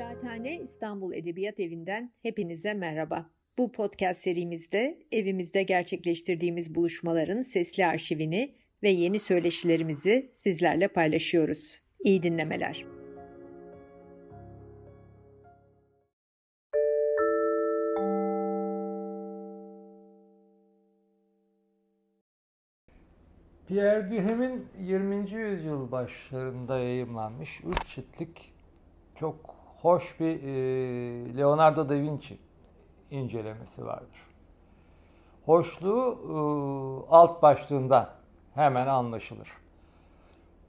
Kıraathane İstanbul Edebiyat Evi'nden hepinize merhaba. Bu podcast serimizde evimizde gerçekleştirdiğimiz buluşmaların sesli arşivini ve yeni söyleşilerimizi sizlerle paylaşıyoruz. İyi dinlemeler. Pierre Duhem'in 20. yüzyıl başlarında yayımlanmış üç ciltlik çok hoş bir e, Leonardo da Vinci incelemesi vardır. Hoşluğu e, alt başlığından hemen anlaşılır.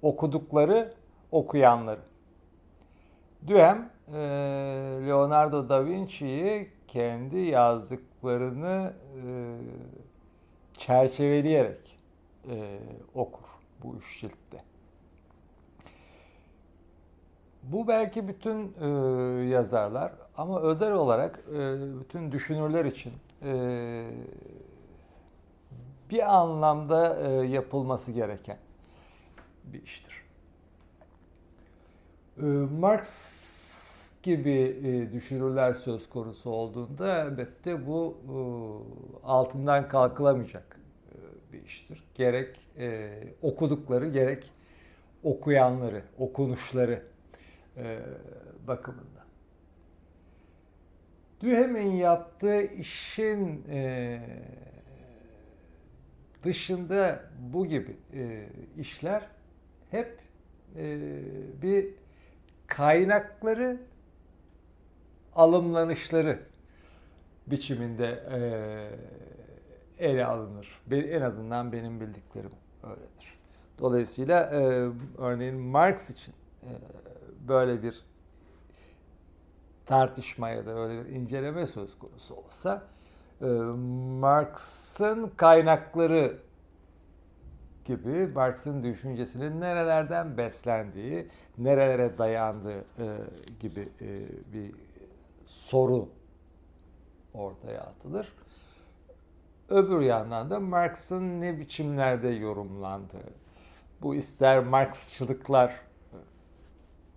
Okudukları, okuyanları. Duhem, e, Leonardo da Vinci'yi kendi yazdıklarını e, çerçeveleyerek okur bu üç ciltte. Bu belki bütün e, yazarlar ama özel olarak e, bütün düşünürler için e, bir anlamda e, yapılması gereken bir iştir. E, Marx gibi e, düşünürler söz konusu olduğunda elbette bu e, altından kalkılamayacak e, bir iştir. Gerek e, okudukları gerek okuyanları, okunuşları e, bakımından. Dühem'in yaptığı işin e, dışında bu gibi e, işler hep bir kaynakları alımlanışları biçiminde ele alınır. En azından benim bildiklerim öyledir. Dolayısıyla örneğin Marx için böyle bir tartışma ya da öyle bir inceleme söz konusu olsa e, Marx'ın kaynakları gibi Marx'ın düşüncesinin nerelerden beslendiği, nerelere dayandığı e, gibi e, bir soru ortaya atılır. Öbür yandan da Marx'ın ne biçimlerde yorumlandığı, bu ister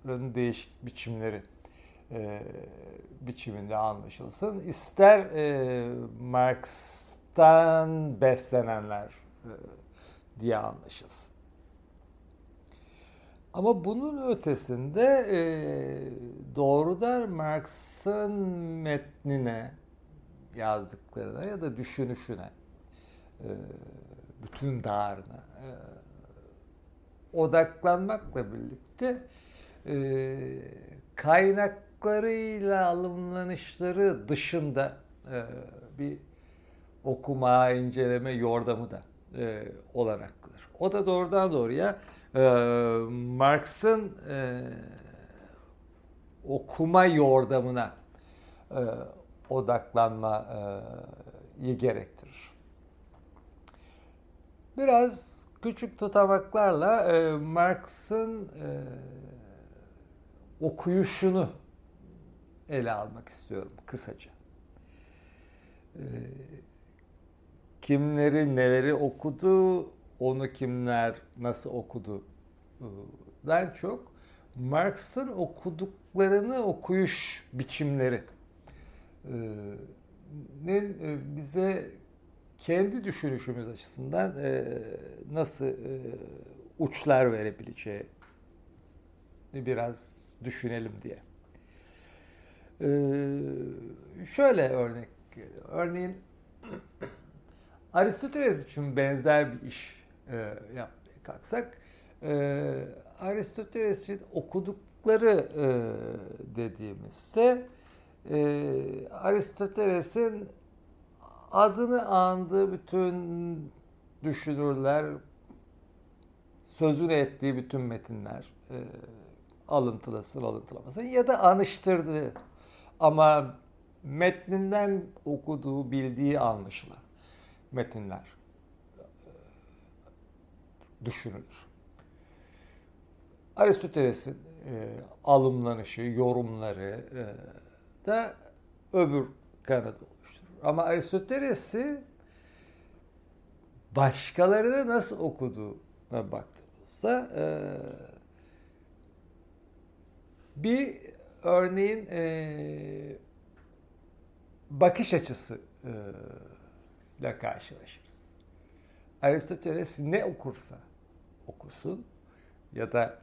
Marxçılıklar değişik biçimleri e, biçiminde anlaşılsın. İster e, Marx'tan beslenenler e, diye anlaşılsın. Ama bunun ötesinde e, doğrudan Marx'ın metnine yazdıklarına ya da düşünüşüne e, bütün dağarına e, odaklanmakla birlikte e, kaynaklarıyla alımlanışları dışında e, bir okuma, inceleme yordamı da e, olanaklıdır. O da doğrudan doğruya e, Marx'ın e, okuma yordamına e, odaklanmayı gerektirir. Biraz küçük tutamaklarla e, Marx'ın e, okuyuşunu ele almak istiyorum kısaca. Ee, kimleri neleri okudu, onu kimler nasıl okudu ben çok Marx'ın okuduklarını okuyuş biçimleri e, bize kendi düşünüşümüz açısından e, nasıl e, uçlar verebileceği biraz düşünelim diye. Ee, şöyle örnek, örneğin Aristoteles için benzer bir iş e, yapmaya kalksak, e, Aristoteles'in okudukları e, dediğimizde e, Aristoteles'in adını andığı bütün düşünürler, sözünü ettiği bütün metinler, e, alıntılasın alıntılamasın ya da anıştırdığı ama metninden okuduğu, bildiği anlaşılan metinler e, düşünülür. Aristoteles'in e, alımlanışı, yorumları e, da öbür kanadı oluşturur. Ama Aristoteles'i başkalarına nasıl okuduğuna baktığımızda e, bir örneğin e, bakış açısı e, ile karşılaşırız. Aristoteles ne okursa okusun ya da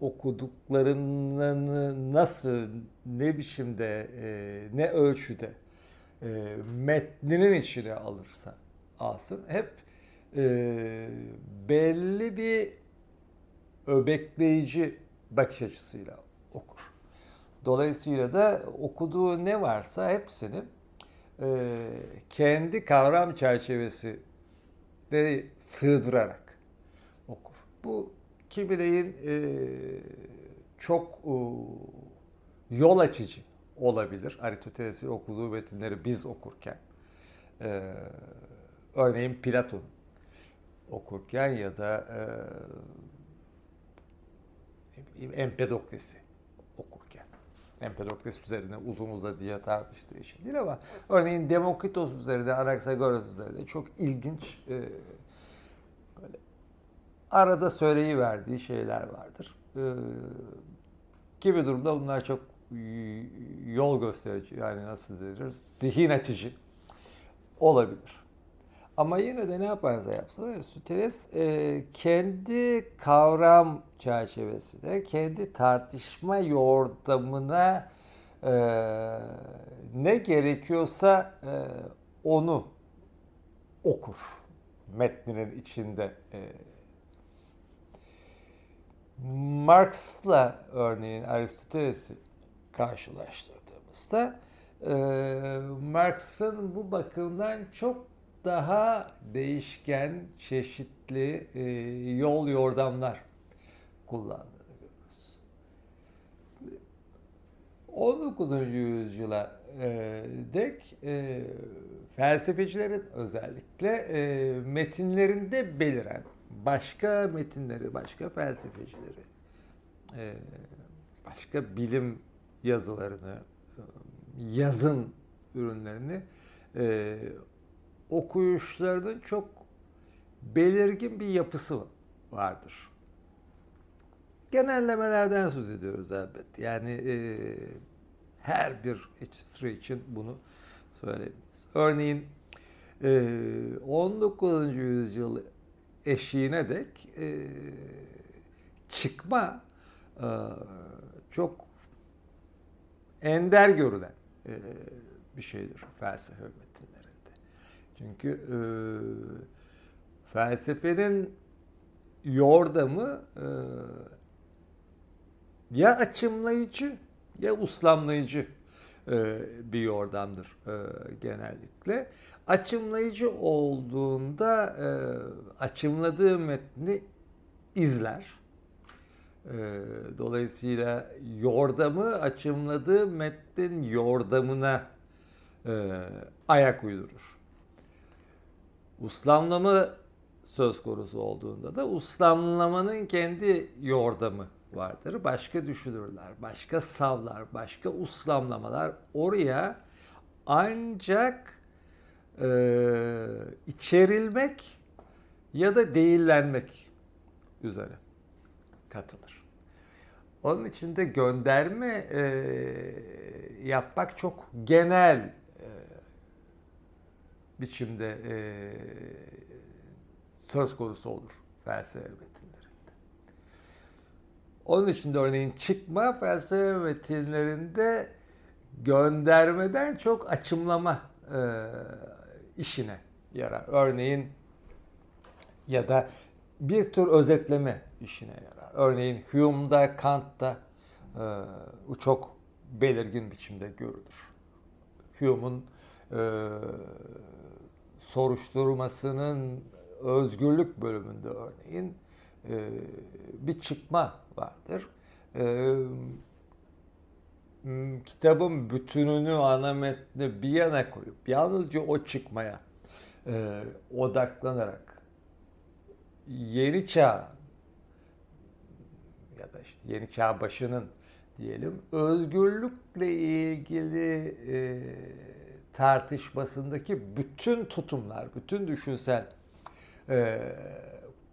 okuduklarını nasıl, ne biçimde, e, ne ölçüde e, metninin içine alırsa alsın hep e, belli bir öbekleyici bakış açısıyla okur. Dolayısıyla da okuduğu ne varsa hepsini e, kendi kavram çerçevesi de sığdırarak okur. Bu kimileyin e, çok e, yol açıcı olabilir. Aristoteles'in okuduğu metinleri biz okurken. E, örneğin Platon okurken ya da e, Empedokles'i okurken. Empedokles üzerine uzun uzadıya tartıştığı için değil ama örneğin Demokritos üzerinde, Anaxagoras üzerinde çok ilginç e, böyle arada söyleyiverdiği şeyler vardır. E, gibi durumda bunlar çok yol gösterici yani nasıl denir zihin açıcı olabilir. Ama yine de ne yaparsa yapsın Süteres e, kendi kavram çerçevesinde kendi tartışma yordamına e, ne gerekiyorsa e, onu okur metninin içinde. E, Marx'la örneğin Aristoteles'i karşılaştırdığımızda e, Marx'ın bu bakımdan çok daha değişken, çeşitli e, yol yordamlar kullandığını görüyoruz. 19. yüzyıla e, dek e, felsefecilerin özellikle e, metinlerinde beliren başka metinleri, başka felsefecileri, e, başka bilim yazılarını, e, yazın ürünlerini e, okuyuşlarının çok belirgin bir yapısı vardır. Genellemelerden söz ediyoruz elbette. Yani e, her bir history için bunu söyleyebiliriz. Örneğin e, 19. yüzyıl eşiğine dek e, çıkma e, çok ender görülen e, bir şeydir felsefe metinlerinde. Çünkü e, felsefenin yordamı e, ya açımlayıcı ya uslamlayıcı e, bir yordamdır e, genellikle. Açımlayıcı olduğunda e, açımladığı metni izler. Dolayısıyla yordamı açımladığı metnin yordamına ayak uydurur. Uslamlama söz konusu olduğunda da uslamlamanın kendi yordamı vardır. Başka düşünürler, başka savlar, başka uslamlamalar oraya ancak e, içerilmek ya da değillenmek üzere katılır. Onun için de gönderme e, yapmak çok genel biçimde e, söz konusu olur felsefe onun için de örneğin çıkma felsefe metinlerinde göndermeden çok açımlama e, işine yarar. Örneğin ya da bir tür özetleme işine yarar. Örneğin Hume'da, Kant'ta e, çok belirgin biçimde görülür. Hume'un e, soruşturmasının özgürlük bölümünde örneğin e, bir çıkma vardır. E, kitabın bütününü, ana metni bir yana koyup yalnızca o çıkmaya e, odaklanarak yeni çağ ya da işte yeni çağ başının diyelim özgürlükle ilgili e, tartışmasındaki bütün tutumlar, bütün düşünsel e,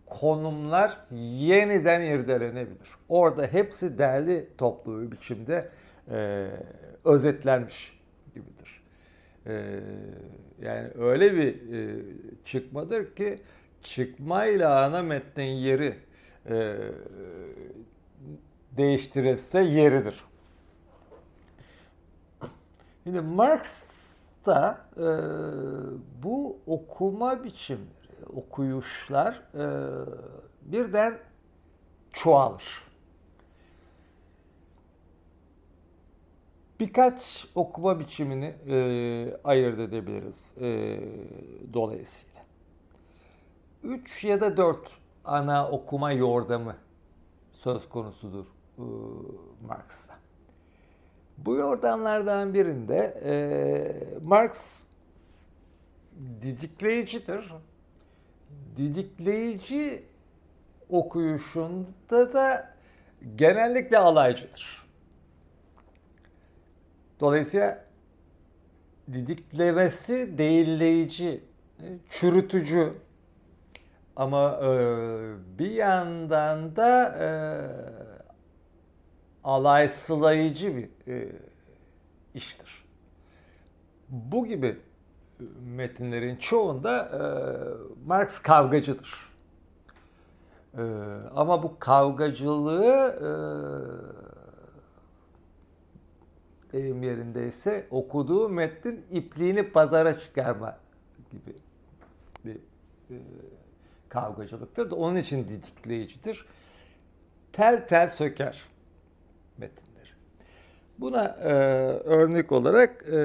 konumlar yeniden irdelenebilir. Orada hepsi değerli toplu bir biçimde e, özetlenmiş gibidir. E, yani öyle bir e, çıkmadır ki çıkmayla ana metnin yeri e, değiştirilse yeridir. Şimdi Marx da e, bu okuma biçimleri, okuyuşlar e, birden çoğalır. Birkaç okuma biçimini e, ayırt edebiliriz e, dolayısıyla. Üç ya da dört ana okuma yordamı söz konusudur e, Marx'ta. Bu yordamlardan birinde e, Marx didikleyicidir. Didikleyici okuyuşunda da genellikle alaycıdır. Dolayısıyla didiklemesi değilleyici, çürütücü ama e, bir yandan da e, alaysılayıcı bir e, iştir. Bu gibi e, metinlerin çoğunda e, Marx kavgacıdır. E, ama bu kavgacılığı e, deyim yerindeyse okuduğu metnin ipliğini pazara çıkarma gibi bir e, kavgacılıktır. Onun için didikleyicidir. Tel tel söker metinleri. Buna e, örnek olarak e,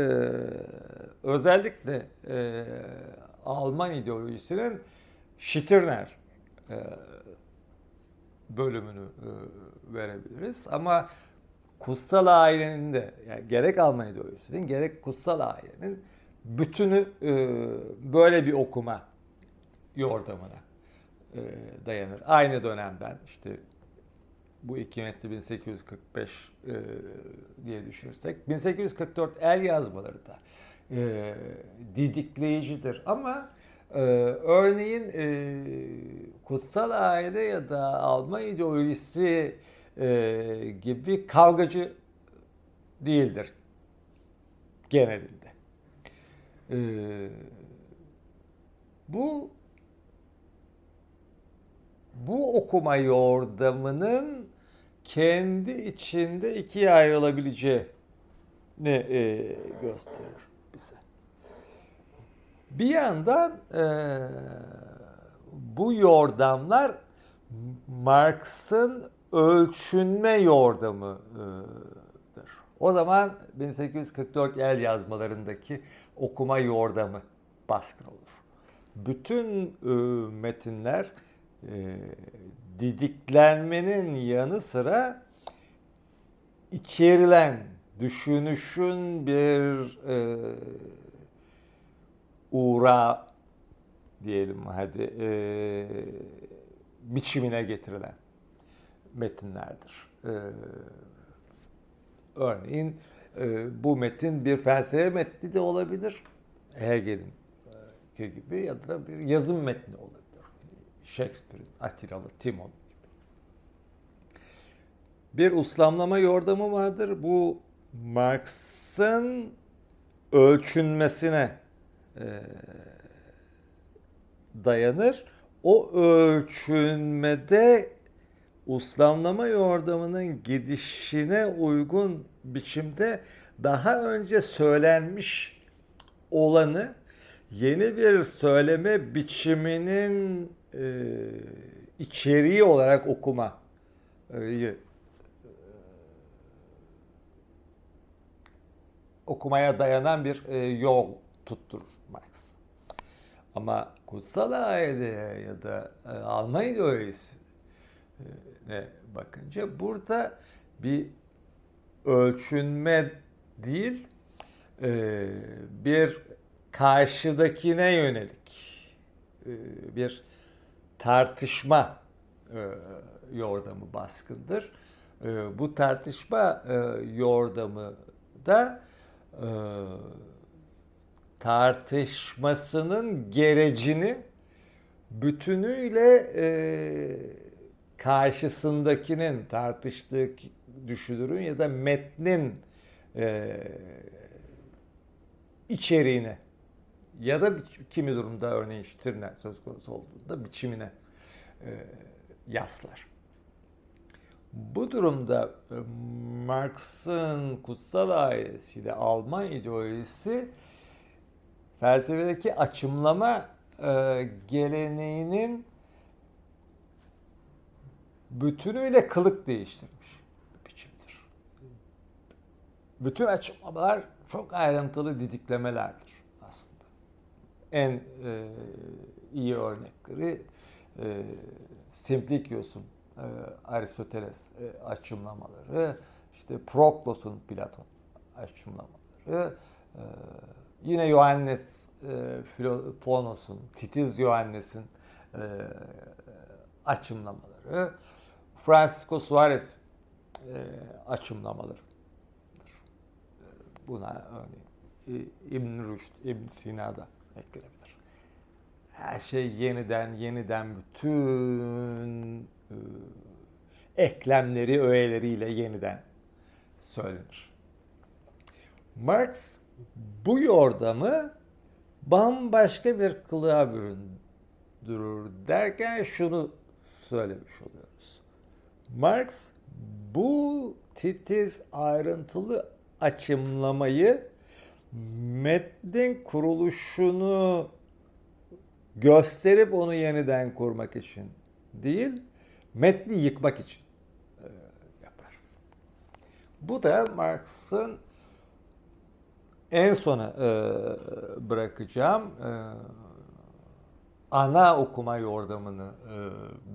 özellikle e, Alman ideolojisinin Stirner e, bölümünü e, verebiliriz. Ama kutsal ailenin de yani gerek Alman ideolojisinin gerek kutsal ailenin bütünü e, böyle bir okuma yordamına e, dayanır. Aynı dönemden işte bu iki metni 1845 e, diye düşünürsek 1844 el yazmaları da e, didikleyicidir ama e, örneğin e, kutsal aile ya da Alman ideolojisi e, gibi kavgacı değildir genelinde. E, bu bu okuma yordamının kendi içinde ikiye ayrılabileceğini e, gösterir bize. Bir yandan e, bu yordamlar Marx'ın ölçünme yordamıdır. O zaman 1844 el yazmalarındaki okuma yordamı baskın olur. Bütün e, metinler e, didiklenmenin yanı sıra içerilen düşünüşün bir e, uğra diyelim hadi e, biçimine getirilen metinlerdir. E, örneğin e, bu metin bir felsefe metni de olabilir. Hegel'in gibi ya da bir yazım metni olabilir. Shakespeare'in Attilalı Timon gibi. Bir uslamlama yordamı vardır. Bu Marx'ın ölçünmesine e, dayanır. O ölçünmede uslamlama yordamının gidişine uygun biçimde daha önce söylenmiş olanı yeni bir söyleme biçiminin e, içeriği olarak okuma e, okumaya dayanan bir e, yol tutturur Marx. Ama kutsal aile ya da e, Alman ideolojisine bakınca burada bir ölçünme değil e, bir karşıdakine yönelik e, bir tartışma e, yordamı baskındır. E, bu tartışma e, yordamı da e, tartışmasının gerecini bütünüyle e, karşısındakinin tartıştığı düşünürün ya da metnin e, içeriğine ya da kimi durumda örneğin Stirner söz konusu olduğunda biçimine e, yaslar. Bu durumda e, Marx'ın kutsal ailesiyle Alman ideolojisi felsefedeki açımlama e, geleneğinin bütünüyle kılık değiştirmiş bir biçimdir. Bütün açıklamalar çok ayrıntılı didiklemelerdir. En e, iyi örnekleri e, Simplicius'un e, Aristoteles e, açımlamaları, işte Proklos'un Platon açımlamaları, e, yine Yohannes e, Philoponos'un, Titiz Yohannes'in e, açımlamaları, Francisco Suarez e, açımlamaları. Buna örneğin İbn Rüşd, İbn Sina'da eklenebilir. Her şey yeniden yeniden bütün e, eklemleri, öğeleriyle yeniden söylenir. Marx bu yordamı bambaşka bir kılığa büründürür derken şunu söylemiş oluyoruz. Marx bu titiz ayrıntılı açımlamayı metnin kuruluşunu gösterip onu yeniden kurmak için değil, metni yıkmak için e, yapar. Bu da Marx'ın en sona e, bırakacağım e, ana okuma yordamını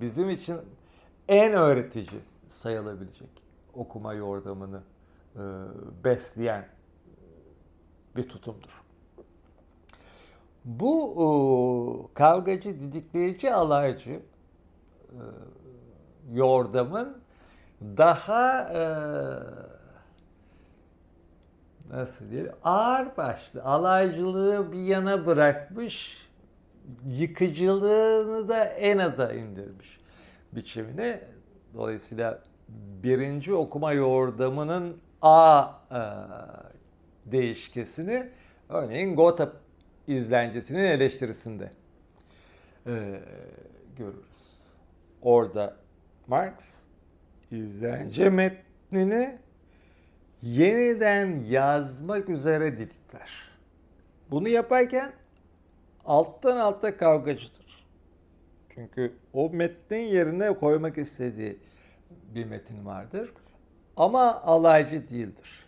bizim için en öğretici sayılabilecek okuma yordamını besleyen bir tutumdur. Bu e, kavgacı, didikleyici, alaycı e, yordamın daha e, nasıl diyelim ağır başlı alaycılığı bir yana bırakmış yıkıcılığını da en aza indirmiş biçimine. Dolayısıyla birinci okuma yordamının A e, değişkesini örneğin Gotha izlencesinin eleştirisinde e, görürüz. Orada Marx izlence metnini yeniden yazmak üzere didikler. Bunu yaparken alttan alta kavgacıdır. Çünkü o metnin yerine koymak istediği bir metin vardır. Ama alaycı değildir.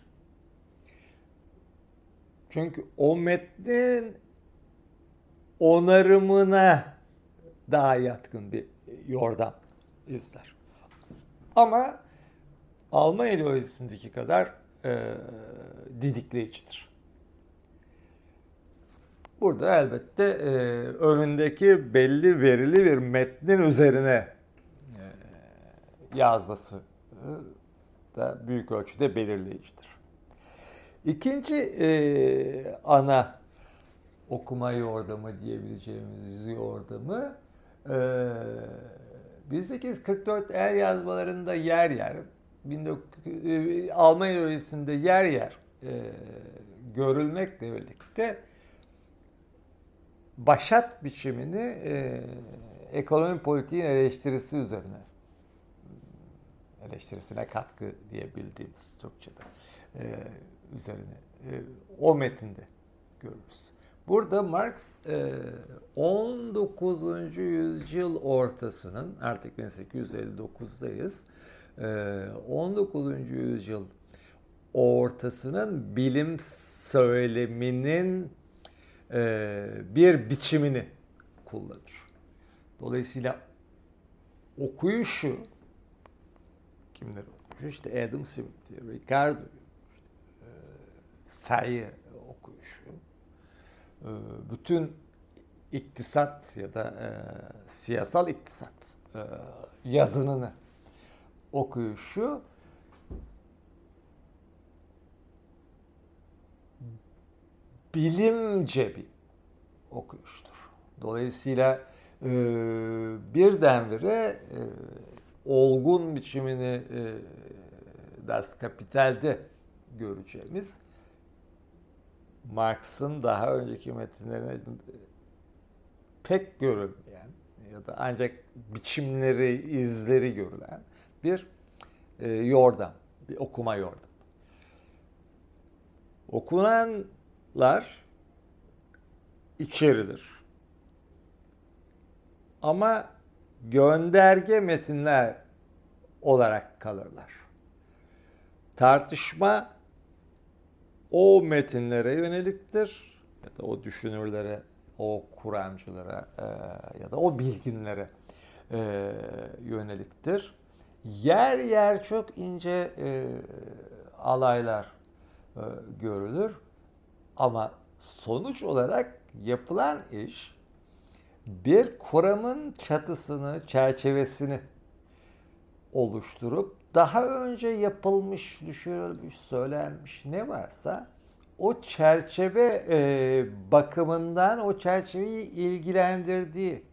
Çünkü o metnin onarımına daha yatkın bir yordam izler. Ama Alman ideolojisindeki kadar e, didikleyicidir. Burada elbette e, önündeki belli verili bir metnin üzerine e, yazması e, da büyük ölçüde belirleyicidir. İkinci e, ana okuma yordamı diyebileceğimiz yordamı e, 1844 el yazmalarında yer yer 19, e, Almanya öğretisinde yer yer e, görülmekle birlikte başat biçimini e, ekonomi politiğin eleştirisi üzerine eleştirisine katkı diyebildiğimiz Türkçe'de. E, üzerine e, o metinde görürüz. Burada Marx e, 19. yüzyıl ortasının artık 1859'dayız. E, 19. yüzyıl ortasının bilim söyleminin e, bir biçimini kullanır. Dolayısıyla okuyuşu kimler okuyuşu? İşte Adam Smith, Ricardo, e, sayı okuyuşu, e, bütün iktisat ya da e, siyasal iktisat e, yazınını okuyuşu bilimce bir okuyuştur. Dolayısıyla e, birdenbire e, olgun biçimini e, Das Kapital'de göreceğimiz Marx'ın daha önceki metinlerine pek görülmeyen ya da ancak biçimleri, izleri görülen bir e, yordam, bir okuma yordam. Okunanlar içeridir. Ama gönderge metinler olarak kalırlar. Tartışma o metinlere yöneliktir ya da o düşünürlere, o kuramcılara e, ya da o bilginlere e, yöneliktir. Yer yer çok ince e, alaylar e, görülür ama sonuç olarak yapılan iş bir kuramın çatısını, çerçevesini oluşturup daha önce yapılmış, düşünülmüş, söylenmiş ne varsa o çerçeve e, bakımından o çerçeveyi ilgilendirdiği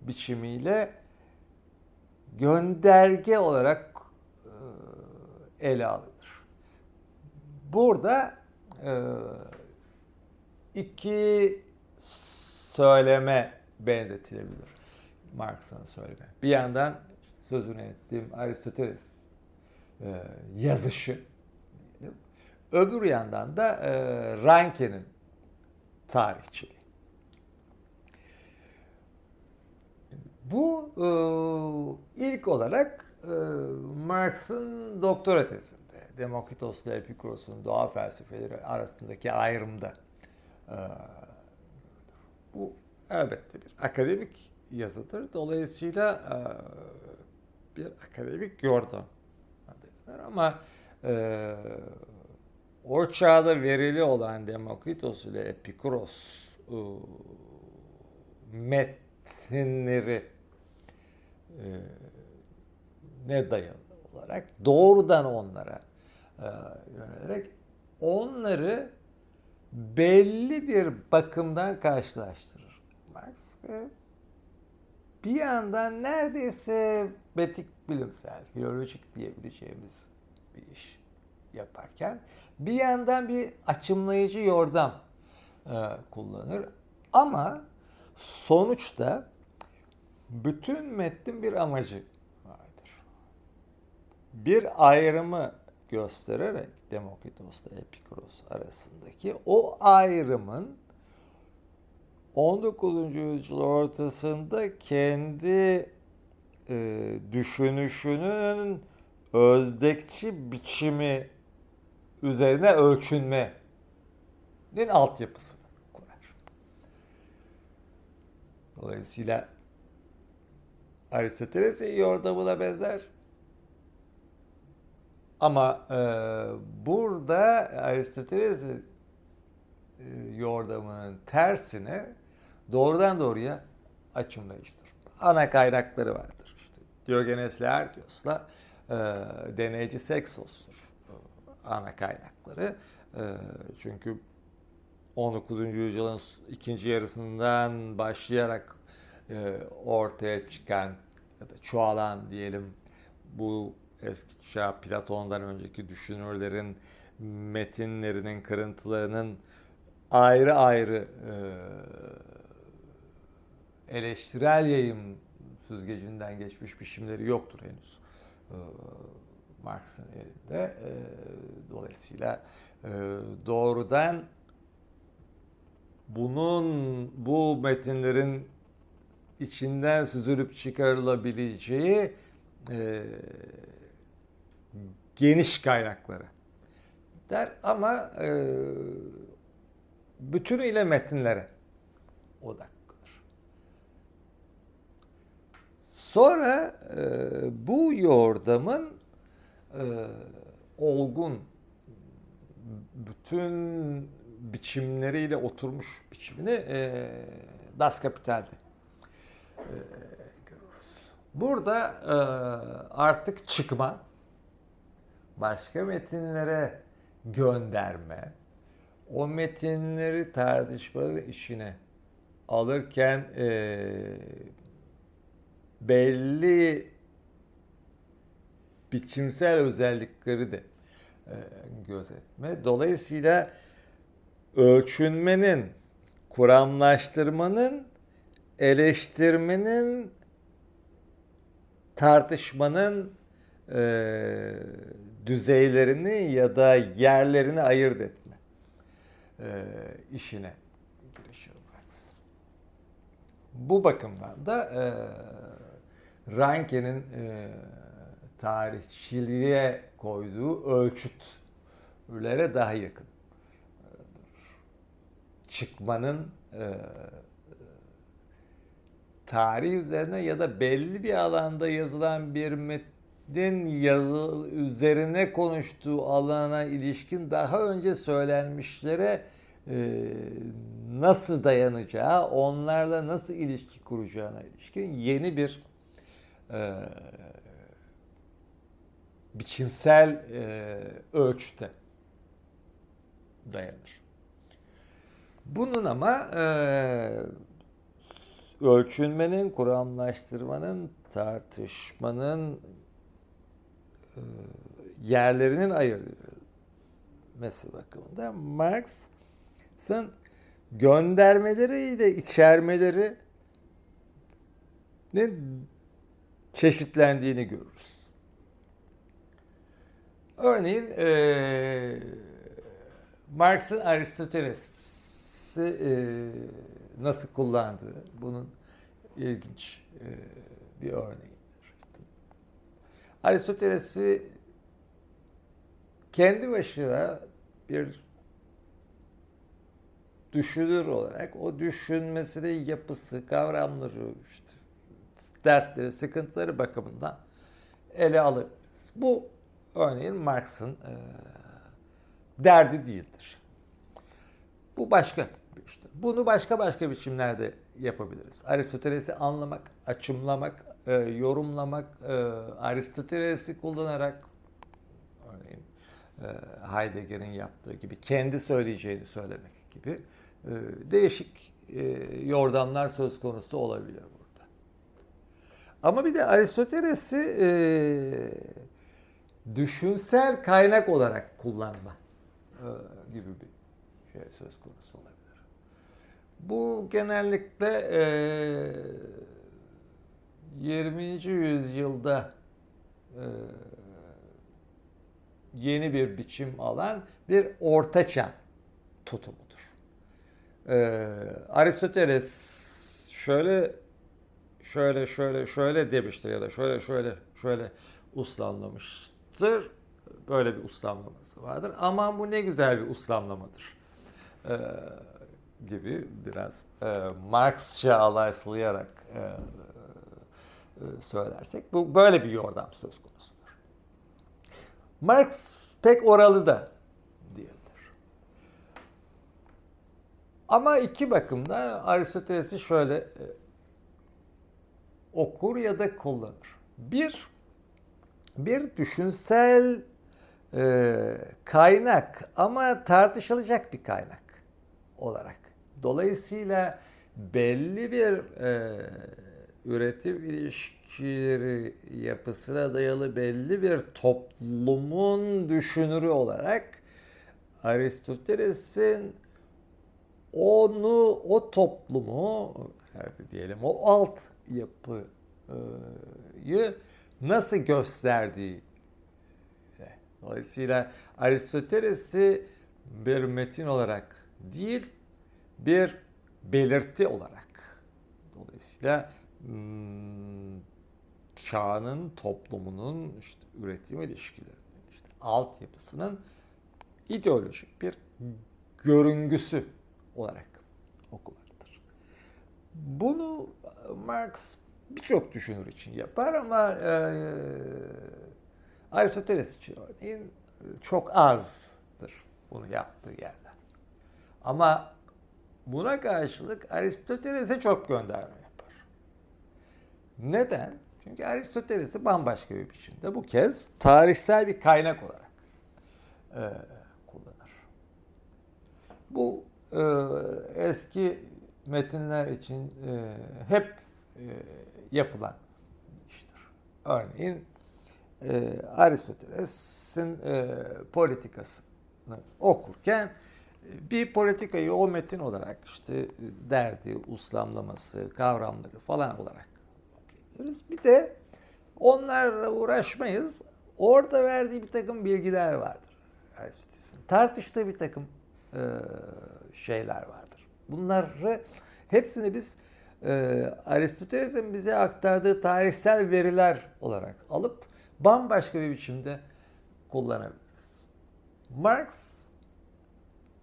biçimiyle gönderge olarak e, ele alınır. Burada e, iki söyleme benzetilebilir. Marx'ın söyleme. Bir yandan sözünü ettiğim Aristoteles yazışı. Öbür yandan da e, Ranke'nin tarihçiliği. Bu e, ilk olarak e, Marx'ın doktora tezinde, Demokritos ile Epikuros'un doğa felsefeleri arasındaki ayrımda e, bu elbette bir akademik yazıdır. Dolayısıyla e, bir akademik yordam ama e, o çağda verili olan Demokritos ile Epikuros e, metinleri e, ne dayalı olarak doğrudan onlara e, yönelerek onları belli bir bakımdan karşılaştırır. Marx ve bir yandan neredeyse betik bilimsel, filolojik diyebileceğimiz bir iş yaparken bir yandan bir açımlayıcı yordam e, kullanır. Ama sonuçta bütün metnin bir amacı vardır. Bir ayrımı göstererek Demokritos ile Epikuros arasındaki o ayrımın 19. yüzyıl ortasında kendi e, düşünüşünün özdekçi biçimi üzerine ölçünmenin altyapısını kurar. Dolayısıyla Aristoteles'in yordamına benzer. Ama e, burada Aristoteles'in e, yordamının tersine doğrudan doğruya açımlayıştır. Ana kaynakları vardır. İşte Diogenes Laertios'la e, deneyici Seksos'tur ana kaynakları. E, çünkü 19. yüzyılın ikinci yarısından başlayarak e, ortaya çıkan ya da çoğalan diyelim bu eski çağ Platon'dan önceki düşünürlerin metinlerinin, kırıntılarının ayrı ayrı e, eleştirel yayın süzgecinden geçmiş biçimleri yoktur henüz. E, Marx'ın elinde. E, dolayısıyla e, doğrudan bunun bu metinlerin içinden süzülüp çıkarılabileceği e, geniş kaynakları der ama e, bütünüyle metinlere odaklıdır. Sonra e, bu yordamın e, olgun bütün biçimleriyle oturmuş biçimini e, Das Kapital'de e, görürüz. Burada e, artık çıkma, başka metinlere gönderme, o metinleri tartışmaları işine alırken e, belli biçimsel özellikleri de e, gözetme. Dolayısıyla ölçünmenin, kuramlaştırmanın, eleştirmenin, tartışmanın e, düzeylerini ya da yerlerini ayırt etme e, işine girişiyor. Bu bakımdan da e, Ranke'nin e, tarihçiliğe koyduğu ölçütlere daha yakın. Çıkmanın e, tarih üzerine ya da belli bir alanda yazılan bir metnin yazı üzerine konuştuğu alana ilişkin daha önce söylenmişlere e, nasıl dayanacağı, onlarla nasıl ilişki kuracağına ilişkin yeni bir e, biçimsel e, ölçüde dayanır. Bunun ama e, ölçülmenin, kuramlaştırmanın, tartışmanın e, yerlerinin ayrılması bakımında Marx'ın göndermeleriyle içermeleri ne çeşitlendiğini görürüz. Örneğin e, Marx'ın Aristoteles'i e, nasıl kullandığı bunun ilginç e, bir örneğidir. Aristoteles'i kendi başına bir düşünür olarak o düşünmesinin yapısı, kavramları, işte, dertleri, sıkıntıları bakımından ele alırız. Bu örneğin Marx'ın e, derdi değildir. Bu başka işte. Bunu başka başka biçimlerde yapabiliriz. Aristoteles'i anlamak, açımlamak, e, yorumlamak, e, Aristoteles'i kullanarak örneğin e, Heidegger'in yaptığı gibi kendi söyleyeceğini söylemek gibi e, değişik e, yordamlar söz konusu olabilir. Ama bir de Aristoteles'i e, düşünsel kaynak olarak kullanma e, gibi bir şey söz konusu olabilir. Bu genellikle e, 20. yüzyılda e, yeni bir biçim alan bir ortaçağ tutumudur. E, Aristoteles şöyle şöyle şöyle şöyle demiştir ya da şöyle şöyle şöyle uslanlamıştır. Böyle bir uslanlaması vardır. Ama bu ne güzel bir uslanlamadır. Ee, gibi biraz e, Marxça alayslayarak e, e, söylersek bu böyle bir yordam söz konusudur. Marx pek oralı da değildir. Ama iki bakımda Aristoteles'i şöyle e, okur ya da kullanır. Bir, bir düşünsel e, kaynak ama tartışılacak bir kaynak olarak Dolayısıyla belli bir e, üretim ilişkileri yapısına dayalı belli bir toplumun düşünürü olarak Aristoteles'in onu, o toplumu, diyelim o alt yapıyı nasıl gösterdiği Dolayısıyla Aristoteles'i bir metin olarak değil, bir belirti olarak. Dolayısıyla hmm, çağının, toplumunun işte üretim ilişkilerinin, işte altyapısının ideolojik bir görüngüsü olarak okumaktır. Bunu Marx birçok düşünür için yapar ama e, Aristoteles için çok azdır bunu yaptığı yerde. Ama Buna karşılık Aristoteles'e çok gönderme yapar. Neden? Çünkü Aristoteles'i bambaşka bir biçimde bu kez tarihsel bir kaynak olarak e, kullanır. Bu e, eski metinler için e, hep e, yapılan iştir. Örneğin e, Aristoteles'in e, politikasını okurken e, bir politikayı o metin olarak işte derdi, uslamlaması, kavramları falan olarak okuyoruz. Bir de onlarla uğraşmayız. Orada verdiği bir takım bilgiler vardır. Aristoteles'in tartıştığı bir takım e, şeyler vardır. Bunları hepsini biz e, Aristoteles'in bize aktardığı tarihsel veriler olarak alıp bambaşka bir biçimde kullanabiliriz. Marx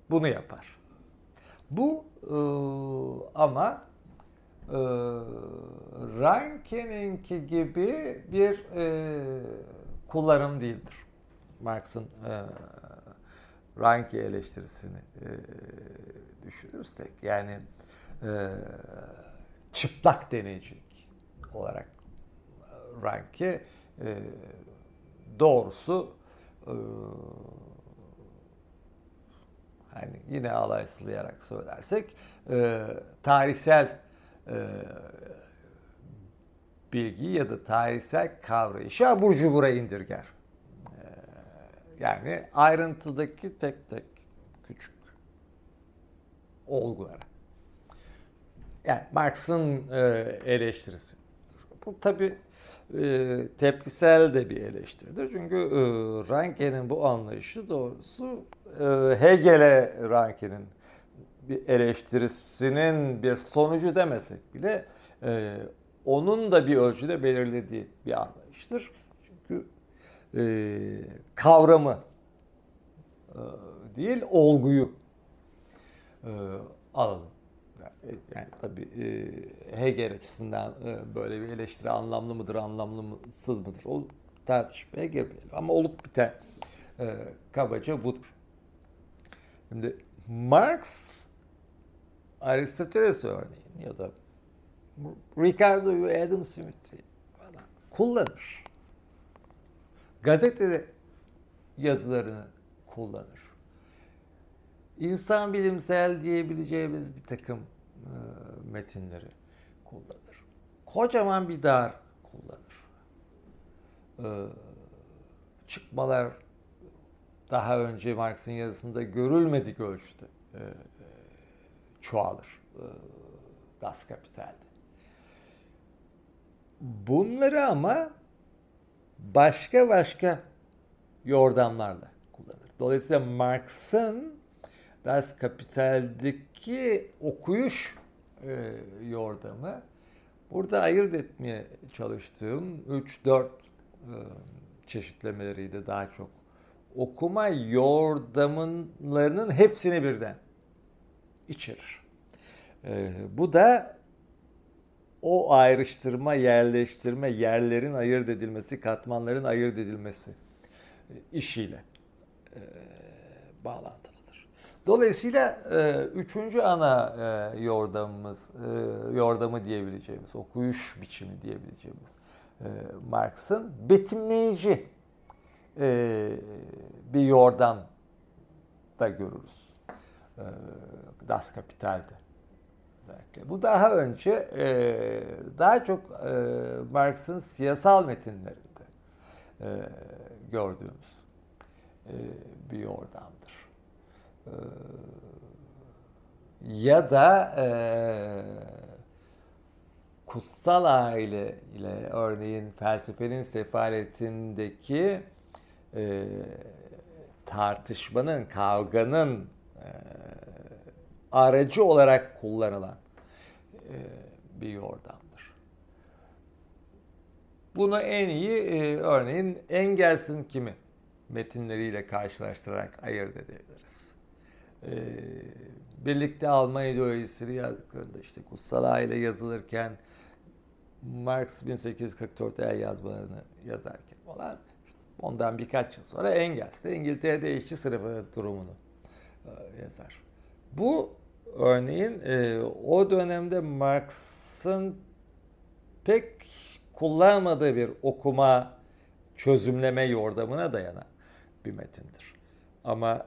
bunu yapar. Bu e, ama e, Ranke'ninki gibi bir e, kullanım değildir. Marx'ın e, Ranke eleştirisini e, düşünürsek yani e, çıplak deneyicilik olarak Ranke e, doğrusu e, hani yine alayslayarak söylersek e, tarihsel e, bilgiyi ya da tarihsel kavrayışı abur cubura indirger. E, yani ayrıntıdaki tek tek olgulara. Yani Marx'ın e, eleştirisi. Bu tabi e, tepkisel de bir eleştiridir. Çünkü e, Ranke'nin bu anlayışı doğrusu e, Hegel'e Ranke'nin bir eleştirisinin bir sonucu demesek bile e, onun da bir ölçüde belirlediği bir anlayıştır. Çünkü e, kavramı e, değil olguyu e, alalım. Yani tabii e, Hegel açısından e, böyle bir eleştiri anlamlı mıdır, anlamlısız mıdır? O tartışmaya girmeyelim. Ama olup biten e, kabaca budur. Şimdi Marx, Aristoteles örneğin ya da Ricardo'yu, Adam Smith'i falan kullanır. Gazetede yazılarını kullanır. İnsan bilimsel diyebileceğimiz bir takım e, metinleri kullanır. Kocaman bir dar kullanır. E, çıkmalar daha önce Marx'ın yazısında görülmedik ölçüde e, çoğalır e, Das Kapital'de. Bunları ama başka başka yordamlarla kullanır. Dolayısıyla Marx'ın Das Kapital'deki okuyuş e, yordamı burada ayırt etmeye çalıştığım 3-4 e, çeşitlemeleriydi daha çok. Okuma yordamlarının hepsini birden içerir. E, bu da o ayrıştırma, yerleştirme, yerlerin ayırt edilmesi, katmanların ayırt edilmesi e, işiyle e, bağlantılı. Dolayısıyla e, üçüncü ana e, yordamımız, e, yordamı diyebileceğimiz, okuyuş biçimi diyebileceğimiz e, Marx'ın betimleyici e, bir yordam da görürüz. E, das Kapital'de özellikle. Bu daha önce e, daha çok e, Marx'ın siyasal metinlerinde e, gördüğümüz e, bir yordamdır. Ee, ya da e, kutsal aile ile örneğin felsefenin sefaletindeki e, tartışmanın, kavganın e, aracı olarak kullanılan e, bir yordamdır. Bunu en iyi e, örneğin Engels'in kimi metinleriyle karşılaştırarak ayırt edebiliriz e, birlikte Alman ideolojisini yazdıklarında işte Kutsal Aile yazılırken Marx 1844'te el yazmalarını yazarken falan ondan birkaç yıl sonra Engels de İngiltere'de işçi sınıfı durumunu e, yazar. Bu örneğin e, o dönemde Marx'ın pek kullanmadığı bir okuma çözümleme yordamına dayanan bir metindir. Ama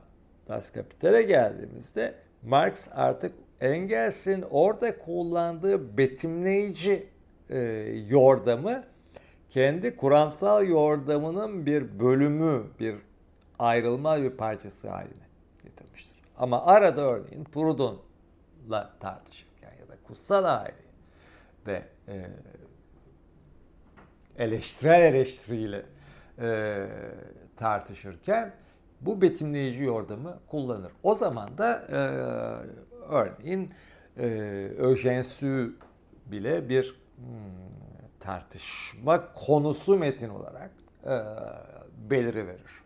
Das Kapital'e geldiğimizde Marx artık Engels'in orada kullandığı betimleyici e, yordamı kendi kuramsal yordamının bir bölümü, bir ayrılmaz bir parçası haline getirmiştir. Ama arada örneğin Proudhon'la tartışırken ya da kutsal aile ve e, eleştirel eleştiriyle e, tartışırken bu betimleyici yordamı kullanır. O zaman da e, örneğin e, Eugène bile bir hmm, tartışma konusu metin olarak e, beliri verir.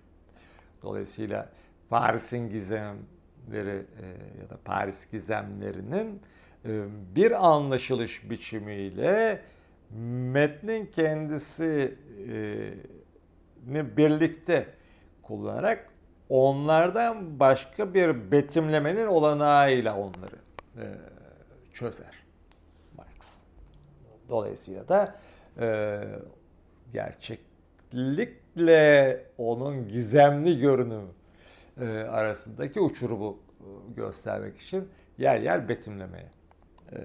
Dolayısıyla Paris'in gizemleri e, ya da Paris gizemlerinin e, bir anlaşılış biçimiyle metnin kendisini birlikte kullanarak onlardan başka bir betimlemenin olanağıyla onları e, çözer Marx. Dolayısıyla da e, gerçeklikle onun gizemli görünümü e, arasındaki uçurumu e, göstermek için yer yer betimlemeye e,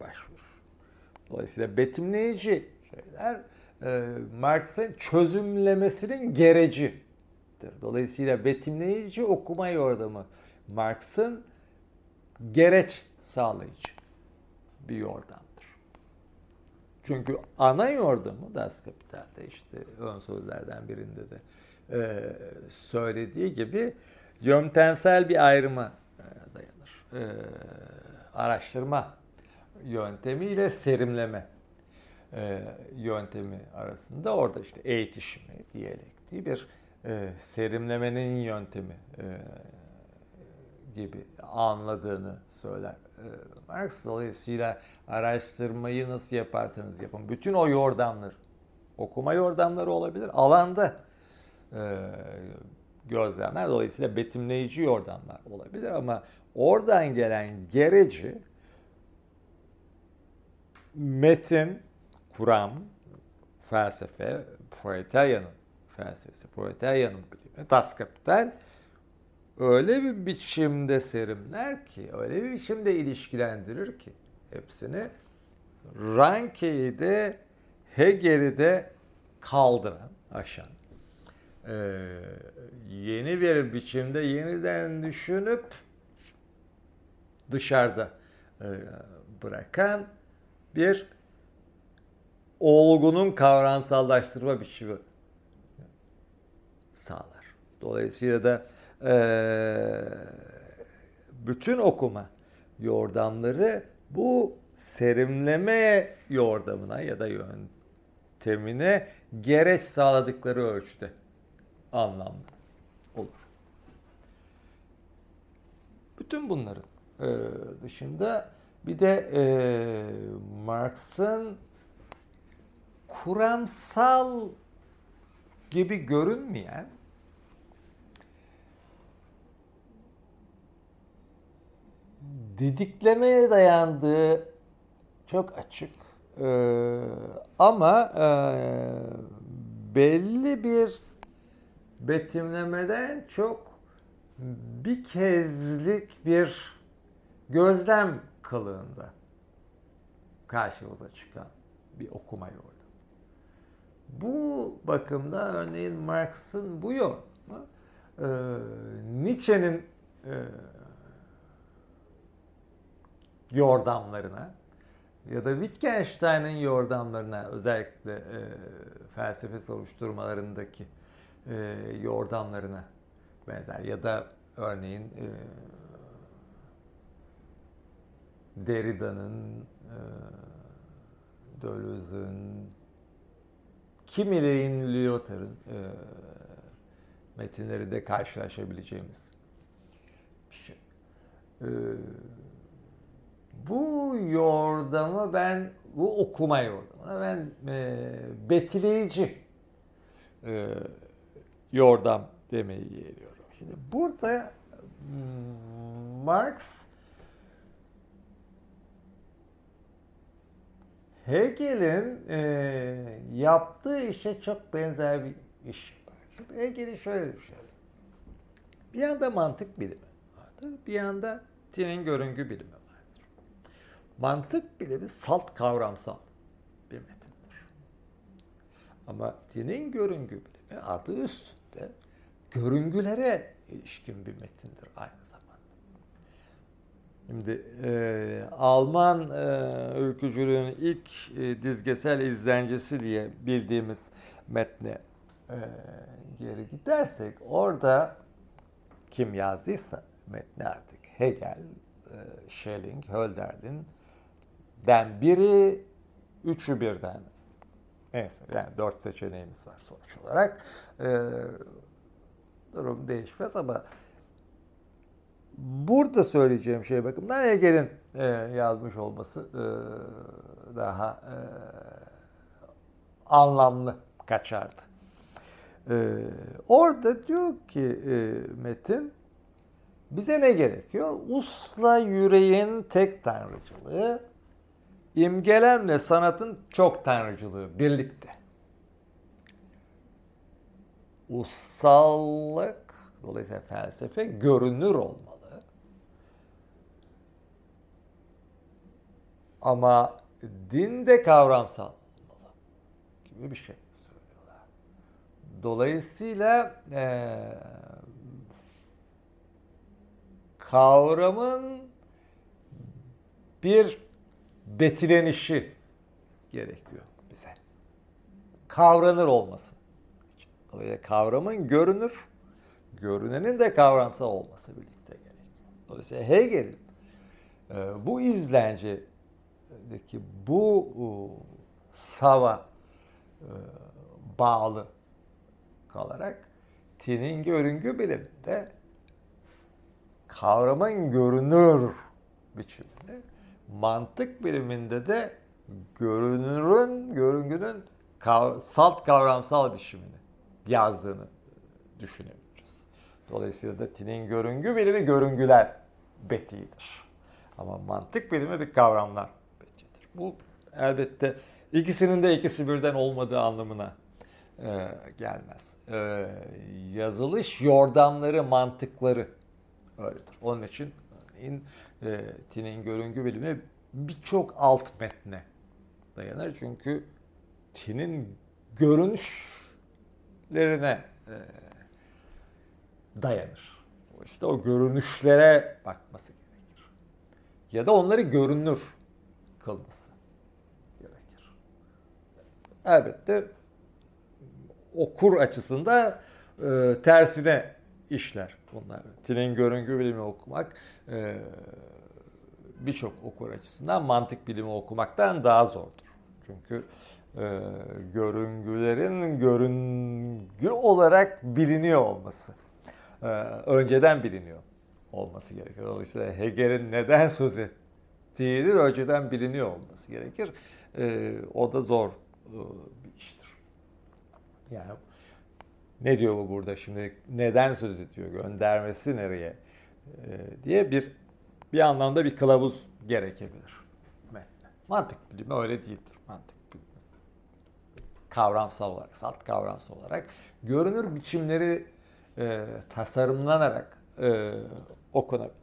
başvurur. Dolayısıyla betimleyici şeyler e, Marx'ın çözümlemesinin gereci Dolayısıyla betimleyici okuma yordamı Marx'ın gereç sağlayıcı bir yordamdır. Çünkü ana yordamı Das Kapital'de işte ön sözlerden birinde de e, söylediği gibi yöntemsel bir ayrıma e, dayanır. E, araştırma yöntemiyle serimleme e, yöntemi arasında orada işte eğitişimi, diyalektiği bir e, serimlemenin yöntemi e, gibi anladığını söyler e, Marx. Dolayısıyla araştırmayı nasıl yaparsanız yapın. Bütün o yordamlar, okuma yordamları olabilir. Alanda e, gözlemler. Dolayısıyla betimleyici yordamlar olabilir ama oradan gelen gereci metin, kuram, felsefe, proletaryanın felsefesi, proletaryanın bilimi, Das Kapital öyle bir biçimde serimler ki, öyle bir biçimde ilişkilendirir ki hepsini. Ranke'yi de Hegel'i de kaldıran, aşan, ee, yeni bir biçimde yeniden düşünüp dışarıda e, bırakan bir olgunun kavramsallaştırma biçimi sağlar. Dolayısıyla da e, bütün okuma yordamları bu serimleme yordamına ya da yöntemine gereç sağladıkları ölçüde anlamlı olur. Bütün bunların e, dışında bir de e, Marx'ın kuramsal gibi görünmeyen didiklemeye dayandığı çok açık ee, ama e, belli bir betimlemeden çok bir kezlik bir gözlem kılığında karşımıza çıkan bir okuma yolu. Bu bakımda örneğin Marx'ın bu yorumu e, Nietzsche'nin e, yordamlarına ya da Wittgenstein'in yordamlarına özellikle e, felsefe soruşturmalarındaki e, yordamlarına benzer ya da örneğin e, Derrida'nın, e, Deleuze'ün, kimilerin Lyotard'ın e, metinlerinde karşılaşabileceğimiz bir şey. E, bu yordamı ben, bu okuma yordamı ben e, betileyici e, yordam demeyi geliyorum. Şimdi burada hmm, Marx Hegel'in e, yaptığı işe çok benzer bir iş var. Şimdi Hegel'i şöyle düşünelim. Bir yanda mantık bilimi vardır, bir yanda tinin görüngü bilimi vardır. Mantık bilimi salt kavramsal bir metindir. Ama dinin görüngü bilimi adı üstünde görüngülere ilişkin bir metindir aynı zamanda. Şimdi e, Alman e, öykücülüğün ilk e, dizgesel izlencesi diye bildiğimiz metne e, geri gidersek orada kim yazdıysa metni artık Hegel, e, Schelling, Hölderlin den biri üçü birden neyse yani dört seçeneğimiz var sonuç olarak. E, durum değişmez ama burada söyleyeceğim şey bakımdan Hegel'in e, yazmış olması e, daha e, anlamlı kaçardı. E, orada diyor ki e, Metin bize ne gerekiyor? Usla yüreğin tek tanrıcılığı, imgelemle sanatın çok tanrıcılığı birlikte. Ussallık, dolayısıyla felsefe görünür olmalı. Ama din de kavramsal gibi bir şey söylüyorlar. Dolayısıyla ee, kavramın bir betilenişi gerekiyor bize. Kavranır olması. Dolayısıyla kavramın görünür, görünenin de kavramsal olması birlikte gerekiyor. Dolayısıyla Hegel'in e, bu izlencedeki bu e, sava e, bağlı kalarak tinin görüngü biliminde kavramın görünür biçimini, mantık biliminde de görünürün, görüngünün kav salt kavramsal biçimini yazdığını düşünebiliriz. Dolayısıyla da tinin görüngü bilimi görüngüler betiğidir. Ama mantık bilimi bir kavramlar. Bu elbette ikisinin de ikisi birden olmadığı anlamına e, gelmez. E, yazılış yordamları, mantıkları öyledir. Onun için örneğin e, Tin'in görüngü bilimi birçok alt metne dayanır. Çünkü Tin'in görünüşlerine e, dayanır. İşte o görünüşlere bakması gerekir. Ya da onları görünür kılması. Elbette okur açısından e, tersine işler bunlar. Tilin görüngü bilimi okumak e, birçok okur açısından mantık bilimi okumaktan daha zordur. Çünkü e, görüngülerin görüngü olarak biliniyor olması, e, önceden biliniyor olması gerekir. Dolayısıyla Hegel'in neden söz ettiğinin önceden biliniyor olması gerekir. E, o da zor bir iştir. Yani ne diyor bu burada şimdi? Neden söz ediyor? Göndermesi nereye? Ee, diye bir bir anlamda bir kılavuz gerekebilir. Mantık bilimi öyle değildir. Mantık bilimi. Kavramsal olarak, salt kavramsal olarak görünür biçimleri e, tasarımlanarak e, okunabilir.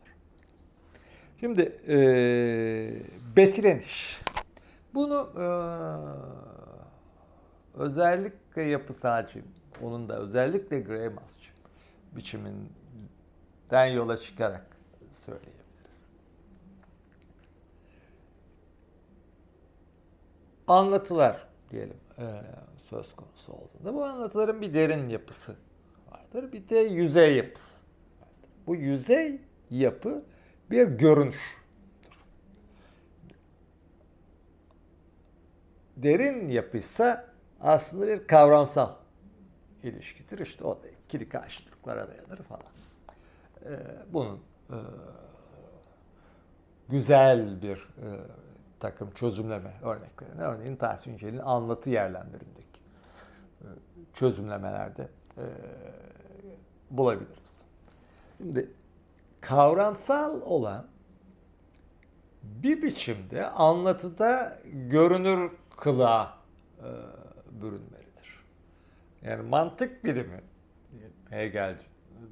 Şimdi e, betileniş. Bunu e, özellikle yapısalcı onun da özellikle Greimasçı biçiminden yola çıkarak söyleyebiliriz. Anlatılar diyelim e, söz konusu olduğunda bu anlatıların bir derin yapısı vardır. Bir de yüzey yapısı vardır. Bu yüzey yapı bir görünüş. Derin yapıysa aslında bir kavramsal ilişkidir. İşte o da ikili karşılıklara dayanır falan. Ee, bunun e, güzel bir e, takım çözümleme örneklerini örneğin Tahsin Yücel'in anlatı yerlendirindeki e, çözümlemelerde e, bulabiliriz. Şimdi kavramsal olan bir biçimde anlatıda görünür kılığa e, bürünmeli. Yani mantık bilimi, Hegel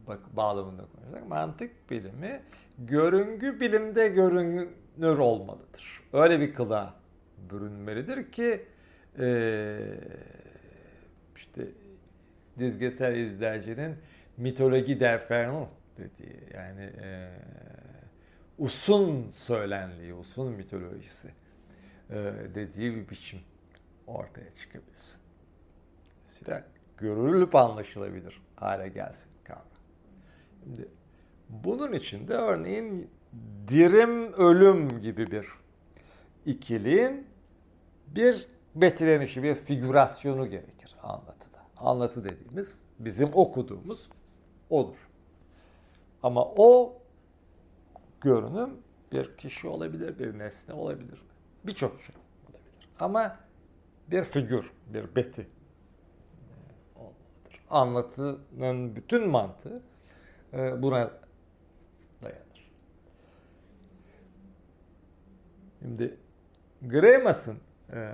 bak bağlamında konuşacak. Mantık bilimi görüngü bilimde görünür olmalıdır. Öyle bir kılığa bürünmelidir ki e, işte dizgesel izleyicinin mitoloji derferno dediği yani e, usun söylenliği, usun mitolojisi e, dediği bir biçim ortaya çıkabilsin. Mesela görülüp anlaşılabilir hale gelsin kavram. Şimdi bunun için de örneğin dirim ölüm gibi bir ikiliğin bir betirenişi, bir figürasyonu gerekir anlatıda. Anlatı dediğimiz bizim okuduğumuz odur. Ama o görünüm bir kişi olabilir, bir nesne olabilir. Birçok şey olabilir. Ama bir figür, bir beti. Anlatının bütün mantığı e, buna dayanır. Şimdi Gremas'ın e,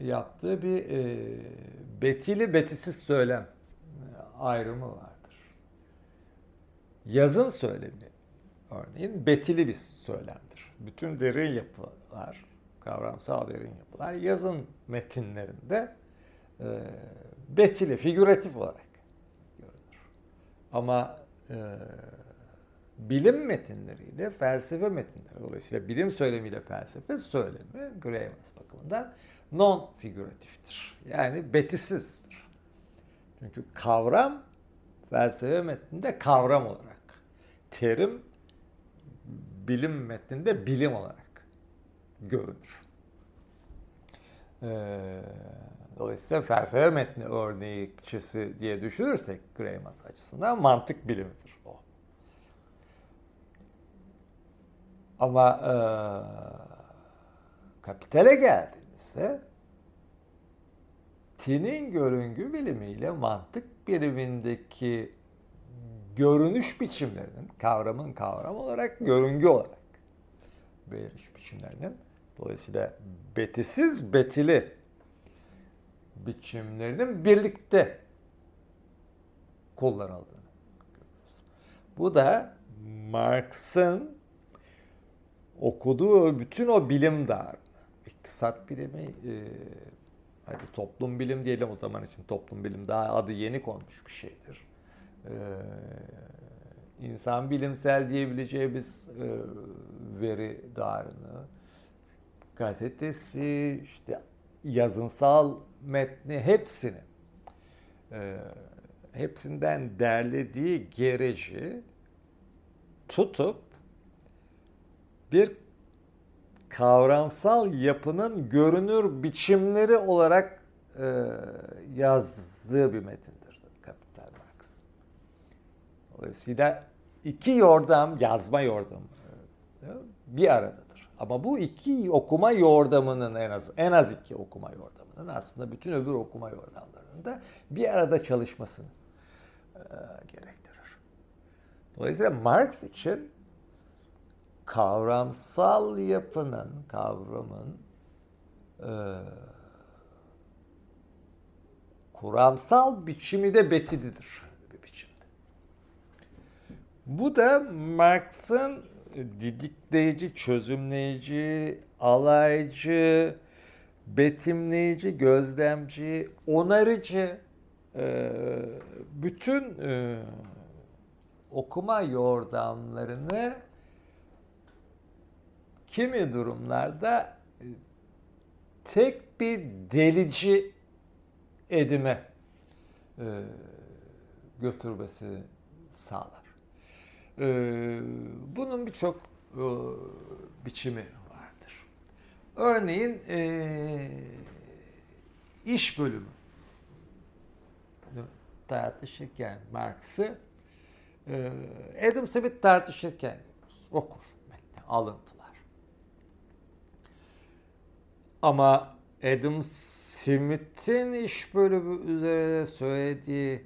yaptığı bir e, betili betisiz söylem ayrımı vardır. Yazın söylemi örneğin betili bir söylemdir. Bütün derin yapılar, kavramsal derin yapılar yazın metinlerinde e, betili, figüratif olarak görünür. Ama e, bilim metinleriyle felsefe metinleri, dolayısıyla bilim söylemiyle felsefe söylemi Graemas bakımından non figüratiftir. Yani betisizdir. Çünkü kavram felsefe metninde kavram olarak, terim bilim metninde bilim olarak görünür. Ee, dolayısıyla felsefe metni örneği diye düşünürsek Graemas açısından mantık bilimidir o. Ama e, kapitale geldiğinizde tinin görüngü bilimiyle mantık bilimindeki görünüş biçimlerinin, kavramın kavram olarak, görüngü olarak beliriş biçimlerinin dolayısıyla betisiz betili biçimlerinin birlikte kullanıldığını görüyoruz. Bu da Marx'ın okuduğu bütün o bilim dağarını, iktisat bilimi, e, hadi toplum bilim diyelim o zaman için toplum bilim daha adı yeni konmuş bir şeydir. E, insan bilimsel diyebileceğimiz e, veri dağarını, gazetesi, işte yazınsal metni hepsini e, hepsinden derlediği gereci tutup bir kavramsal yapının görünür biçimleri olarak e, yazdığı bir metindir Kapital Marx. Dolayısıyla iki yordam, yazma yordamı e, bir aradadır. Ama bu iki okuma yordamının en az en az iki okuma yordamının aslında bütün öbür okuma yordamlarının da bir arada çalışmasını e, gerektirir. Dolayısıyla Marx için kavramsal yapının, kavramın e, kuramsal biçimi de betididir bir biçimde. Bu da Marx'ın didikleyici, çözümleyici, alaycı, betimleyici, gözlemci, onarıcı e, bütün e, okuma yordamlarını kimi durumlarda e, tek bir delici edime götürmesi sağlar. E, bunun birçok e, biçimi vardır. Örneğin e, iş bölümü. Tartışırken Marx'ı e, Adam Smith tartışırken okur. Metni, alıntı Ama Adam Smith'in iş bölümü üzerine söylediği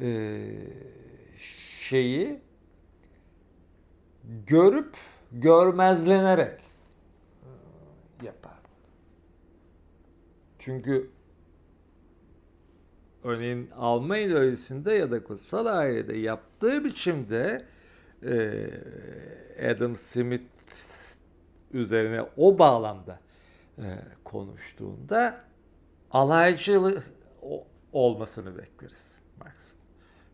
e, şeyi görüp görmezlenerek yapar. Çünkü örneğin Alman ideolojisinde ya da kutsal ailede yaptığı biçimde e, Adam Smith üzerine o bağlamda e, konuştuğunda alaycılık olmasını bekleriz Marx'ın.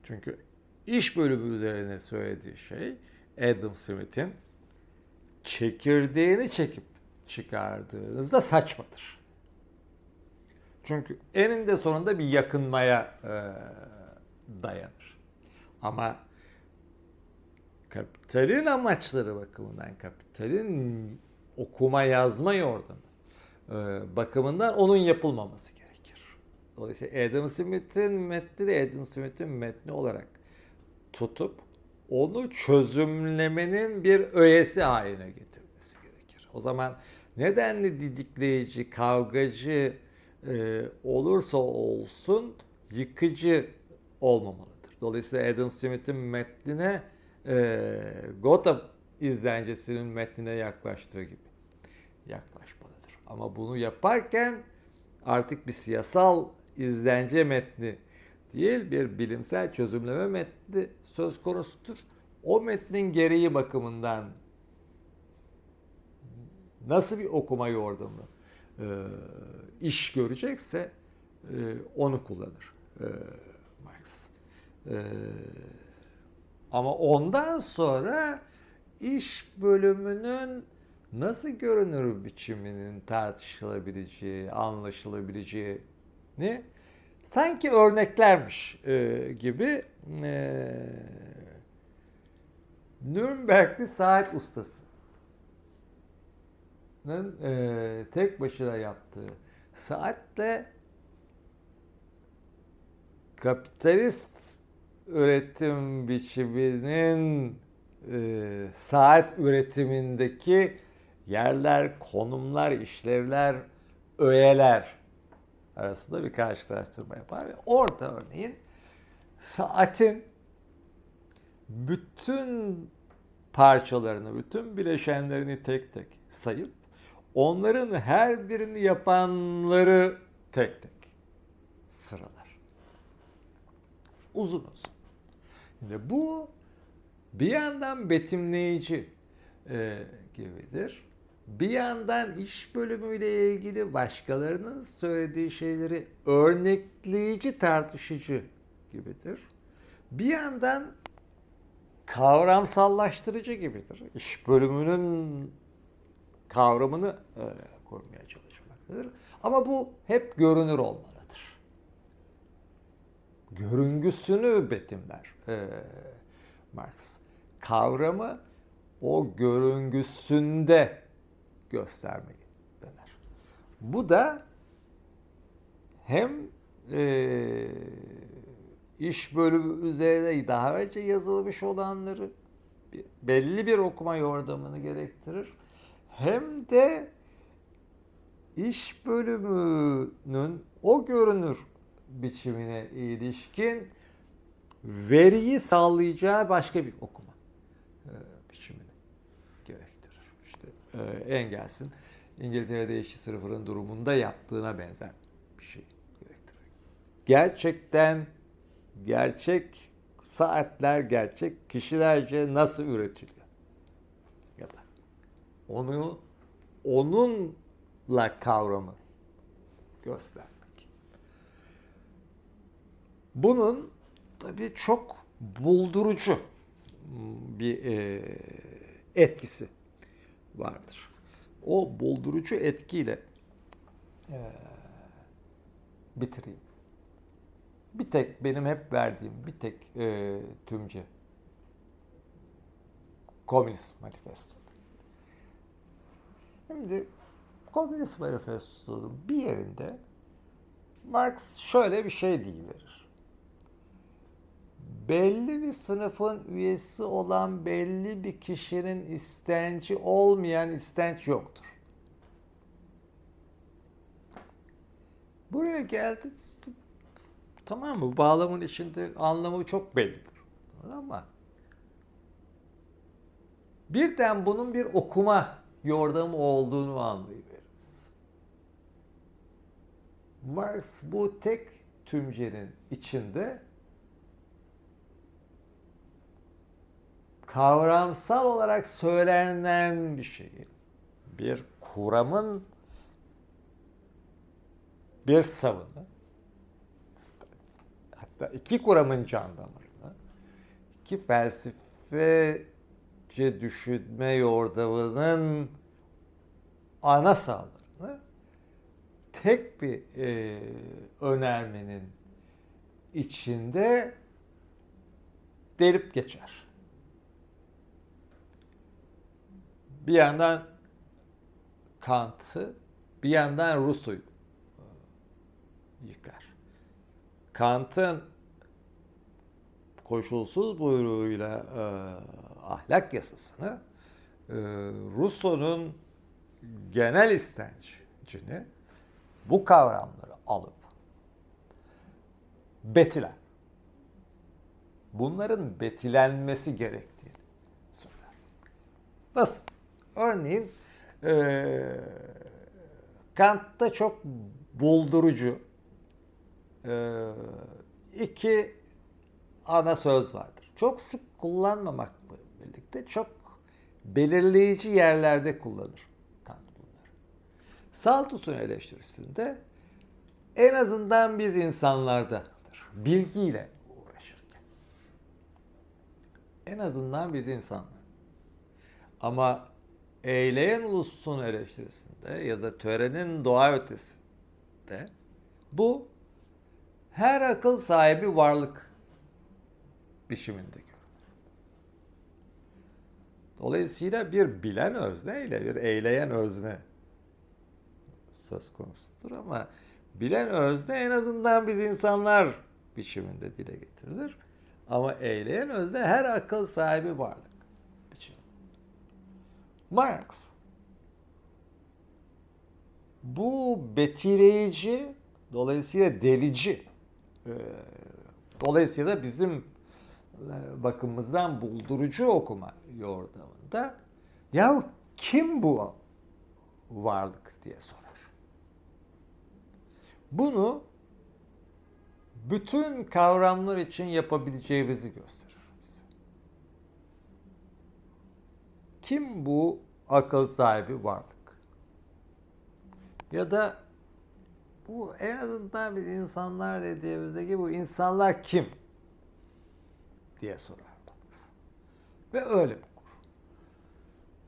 Çünkü iş bölümü üzerine söylediği şey Adam Smith'in çekirdeğini çekip çıkardığınızda saçmadır. Çünkü eninde sonunda bir yakınmaya e, dayanır. Ama kapitalin amaçları bakımından, kapitalin okuma yazma yordamı e, bakımından onun yapılmaması gerekir. Dolayısıyla Adam Smith'in metni de Adam Smith'in metni olarak tutup onu çözümlemenin bir öğesi haline getirmesi gerekir. O zaman nedenli didikleyici, kavgacı e, olursa olsun yıkıcı olmamalıdır. Dolayısıyla Adam Smith'in metnine e, Gotham izlencisinin metnine yaklaştığı gibi yaklaşmalıdır. Ama bunu yaparken artık bir siyasal izlence metni değil bir bilimsel çözümleme metni söz konusudur. O metnin gereği bakımından nasıl bir okuma yordamı e, iş görecekse e, onu kullanır e, Marx. E, ama ondan sonra iş bölümünün nasıl görünür biçiminin tartışılabileceği, anlaşılabileceği ne sanki örneklermiş e, gibi. E, Nürnbergli saat ustasının e, tek başına yaptığı saatle kapitalist üretim biçiminin e, saat üretimindeki yerler, konumlar, işlevler, öğeler arasında bir karşılaştırma yapar. Ve orada örneğin saatin bütün parçalarını, bütün bileşenlerini tek tek sayıp onların her birini yapanları tek tek sıralar. Uzun uzun. Şimdi bu bir yandan betimleyici e, gibidir. Bir yandan iş bölümüyle ilgili başkalarının söylediği şeyleri örnekleyici, tartışıcı gibidir. Bir yandan kavramsallaştırıcı gibidir. İş bölümünün kavramını e, korumaya çalışmaktadır. Ama bu hep görünür olmalıdır. Görüngüsünü betimler e, Marx. Kavramı o görüngüsünde göstermeyi dener. Bu da hem e, iş bölümü üzerine daha önce yazılmış olanları belli bir okuma yordamını gerektirir. Hem de iş bölümünün o görünür biçimine ilişkin veriyi sağlayacağı başka bir okuma e, biçimini gerektirir. İşte e, Engels'in İngiltere'de işçi sınıfının durumunda yaptığına benzer bir şey gerektirir. Gerçekten gerçek saatler gerçek kişilerce nasıl üretiliyor? Ya da onu onunla kavramı göstermek. Bunun tabii çok buldurucu bir e, etkisi vardır. O buldurucu etkiyle e, bitireyim bir tek benim hep verdiğim bir tek e, tümce Komünist Manifesto. Şimdi Komünist Manifesto'nun bir yerinde Marx şöyle bir şey verir. Belli bir sınıfın üyesi olan belli bir kişinin istenci olmayan istenç yoktur. Buraya geldim Tamam mı? Bağlamın içinde anlamı çok bellidir. Ama birden bunun bir okuma yordamı olduğunu anlayıveririz. Marx bu tek tümcenin içinde kavramsal olarak söylenen bir şeyi bir kuramın bir savını hatta iki kuramın can damarını iki felsefeci düşünme yordamının ana sağlarını tek bir e, önermenin içinde delip geçer. Bir yandan Kant'ı, bir yandan Rousseau'yu yıkar. Kant'ın koşulsuz buyruğuyla e, ahlak yasasını, e, Rousseau'nun genel istencini bu kavramları alıp betiler. Bunların betilenmesi gerektiğini söyler. Nasıl? Örneğin e, Kant'ta çok buldurucu e, iki ana söz vardır. Çok sık kullanmamakla birlikte çok belirleyici yerlerde kullanır Kant bunları. Saltus'un eleştirisinde en azından biz insanlardadır. Bilgiyle uğraşırken. En azından biz insanlar. Ama eyleyen ulusun eleştirisinde ya da törenin doğa ötesinde bu her akıl sahibi varlık biçiminde görünür. Dolayısıyla bir bilen özne ile bir eyleyen özne söz konusudur ama bilen özne en azından biz insanlar biçiminde dile getirilir. Ama eyleyen özne her akıl sahibi varlık. Marx. Bu betireyici dolayısıyla delici e, dolayısıyla bizim e, bakımımızdan buldurucu okuma yordamında ya kim bu varlık? diye sorar. Bunu bütün kavramlar için yapabileceğimizi gösterir bize. Kim bu akıl sahibi varlık? Ya da bu en azından biz insanlar dediğimizdeki bu insanlar kim? diye sorar. Ve öyle okur.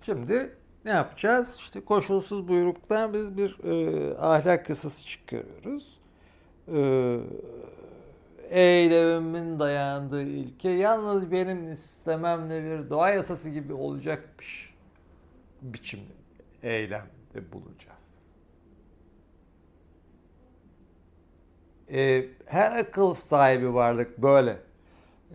Şimdi ne yapacağız? İşte koşulsuz buyruktan biz bir e, ahlak yasası çıkarıyoruz. E, eylemimin dayandığı ilke yalnız benim istememle bir doğa yasası gibi olacakmış biçimde eylemde bulacağız. E, her akıl sahibi varlık böyle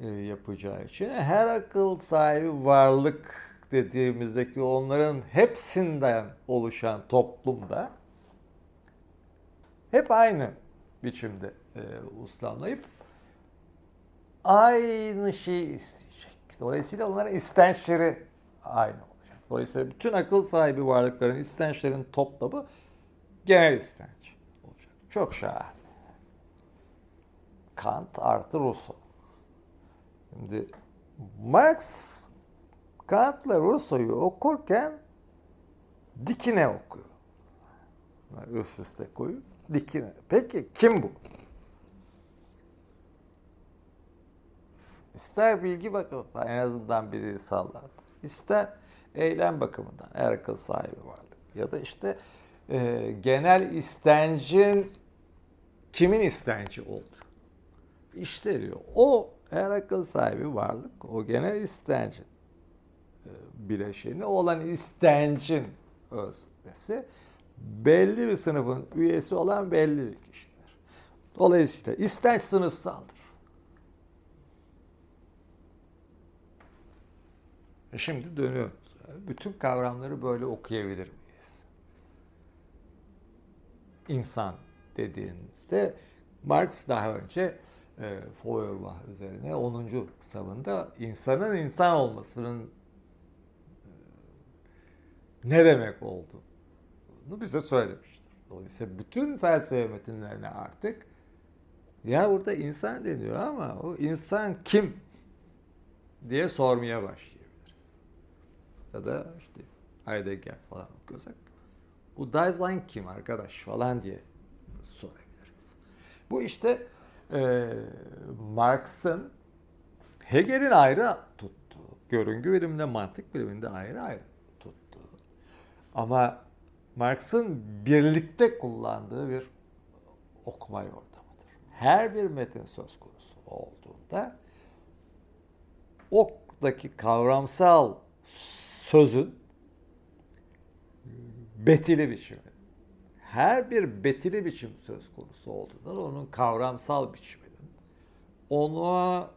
e, yapacağı için her akıl sahibi varlık dediğimizdeki onların hepsinden oluşan toplumda hep aynı biçimde e, uslanlayıp aynı şeyi isteyecek. Dolayısıyla onların istençleri aynı olacak. Dolayısıyla bütün akıl sahibi varlıkların istençlerin toplamı genel istenç olacak. Çok şahane. Kant artı Rousseau. Şimdi Marx Kant'la Rousseau'yu okurken dikine okuyor. Üst üste koyup dikine. Peki kim bu? İster bilgi bakımından en azından bir sallar. İster eylem bakımından her akıl sahibi varlık. Ya da işte e, genel istencin kimin istenci oldu? İşte diyor o her akıl sahibi varlık o genel istencin e, bileşeni olan istencin öznesi belli bir sınıfın üyesi olan belli bir kişiler. Dolayısıyla istenç sınıfsaldır. E şimdi dönüyoruz. Bütün kavramları böyle okuyabilir miyiz? İnsan dediğinizde Marx daha önce e, Feuerbach üzerine 10. kitabında insanın insan olmasının e, ne demek olduğunu bize söylemiştir. Dolayısıyla bütün felsefe metinlerine artık ya burada insan deniyor ama o insan kim diye sormaya başlayabiliriz. Ya da işte Heidegger falan okuyorsak Bu Dasein kim arkadaş falan diye sorabiliriz. Bu işte e, Marx'ın Hegel'in ayrı tuttuğu, görüngü biliminde, mantık biliminde ayrı ayrı tuttuğu. Ama Marx'ın birlikte kullandığı bir okuma yordamıdır. Her bir metin söz konusu olduğunda oktaki kavramsal sözün betili biçimi. Her bir betili biçim söz konusu olduğunda onun kavramsal biçiminin ona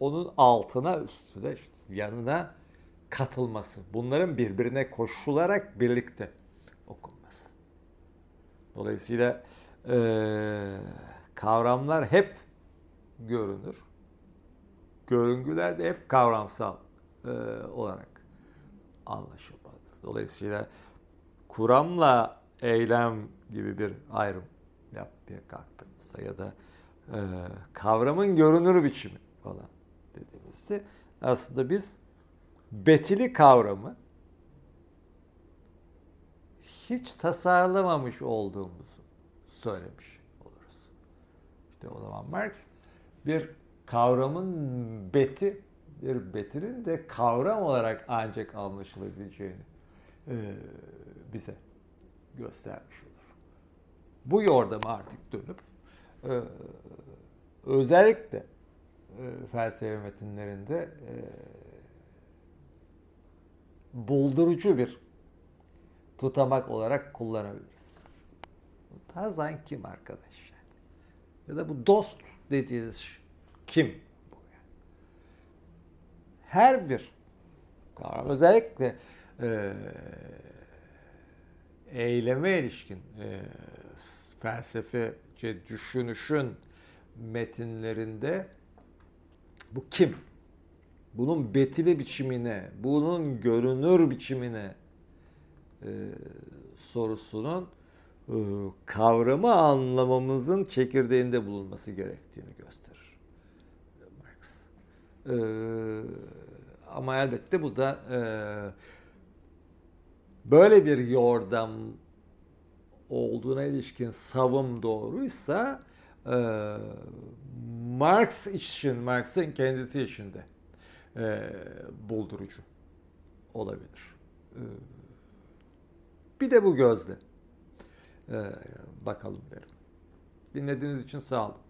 onun altına üstüne işte yanına katılması. Bunların birbirine koşularak birlikte okunması. Dolayısıyla e, kavramlar hep görünür. Görüngüler de hep kavramsal e, olarak anlaşılmalıdır. Dolayısıyla kuramla eylem gibi bir ayrım yapmaya kalktığımızda ya da e, kavramın görünür biçimi falan dediğimizde aslında biz betili kavramı hiç tasarlamamış olduğumuzu söylemiş oluruz. İşte o zaman Marx bir kavramın beti, bir betinin de kavram olarak ancak anlaşılabileceğini e, bize göstermiş olur. Bu yordamı artık dönüp e, özellikle e, felsefe metinlerinde e, buldurucu bir tutamak olarak kullanabiliriz. Tazan kim arkadaş? Ya da bu dost dediğiniz kim? Her bir kavram özellikle e, eyleme ilişkin e, felsefece düşünüşün metinlerinde bu kim? Bunun betili biçimine, bunun görünür biçimine e, sorusunun e, kavramı anlamamızın çekirdeğinde bulunması gerektiğini gösterir Marx. E, ama elbette bu da e, böyle bir yordam olduğuna ilişkin savım doğruysa e, Marx için, Marx'ın kendisi için de e, buldurucu olabilir. E, bir de bu gözle e, bakalım derim. Dinlediğiniz için sağ olun.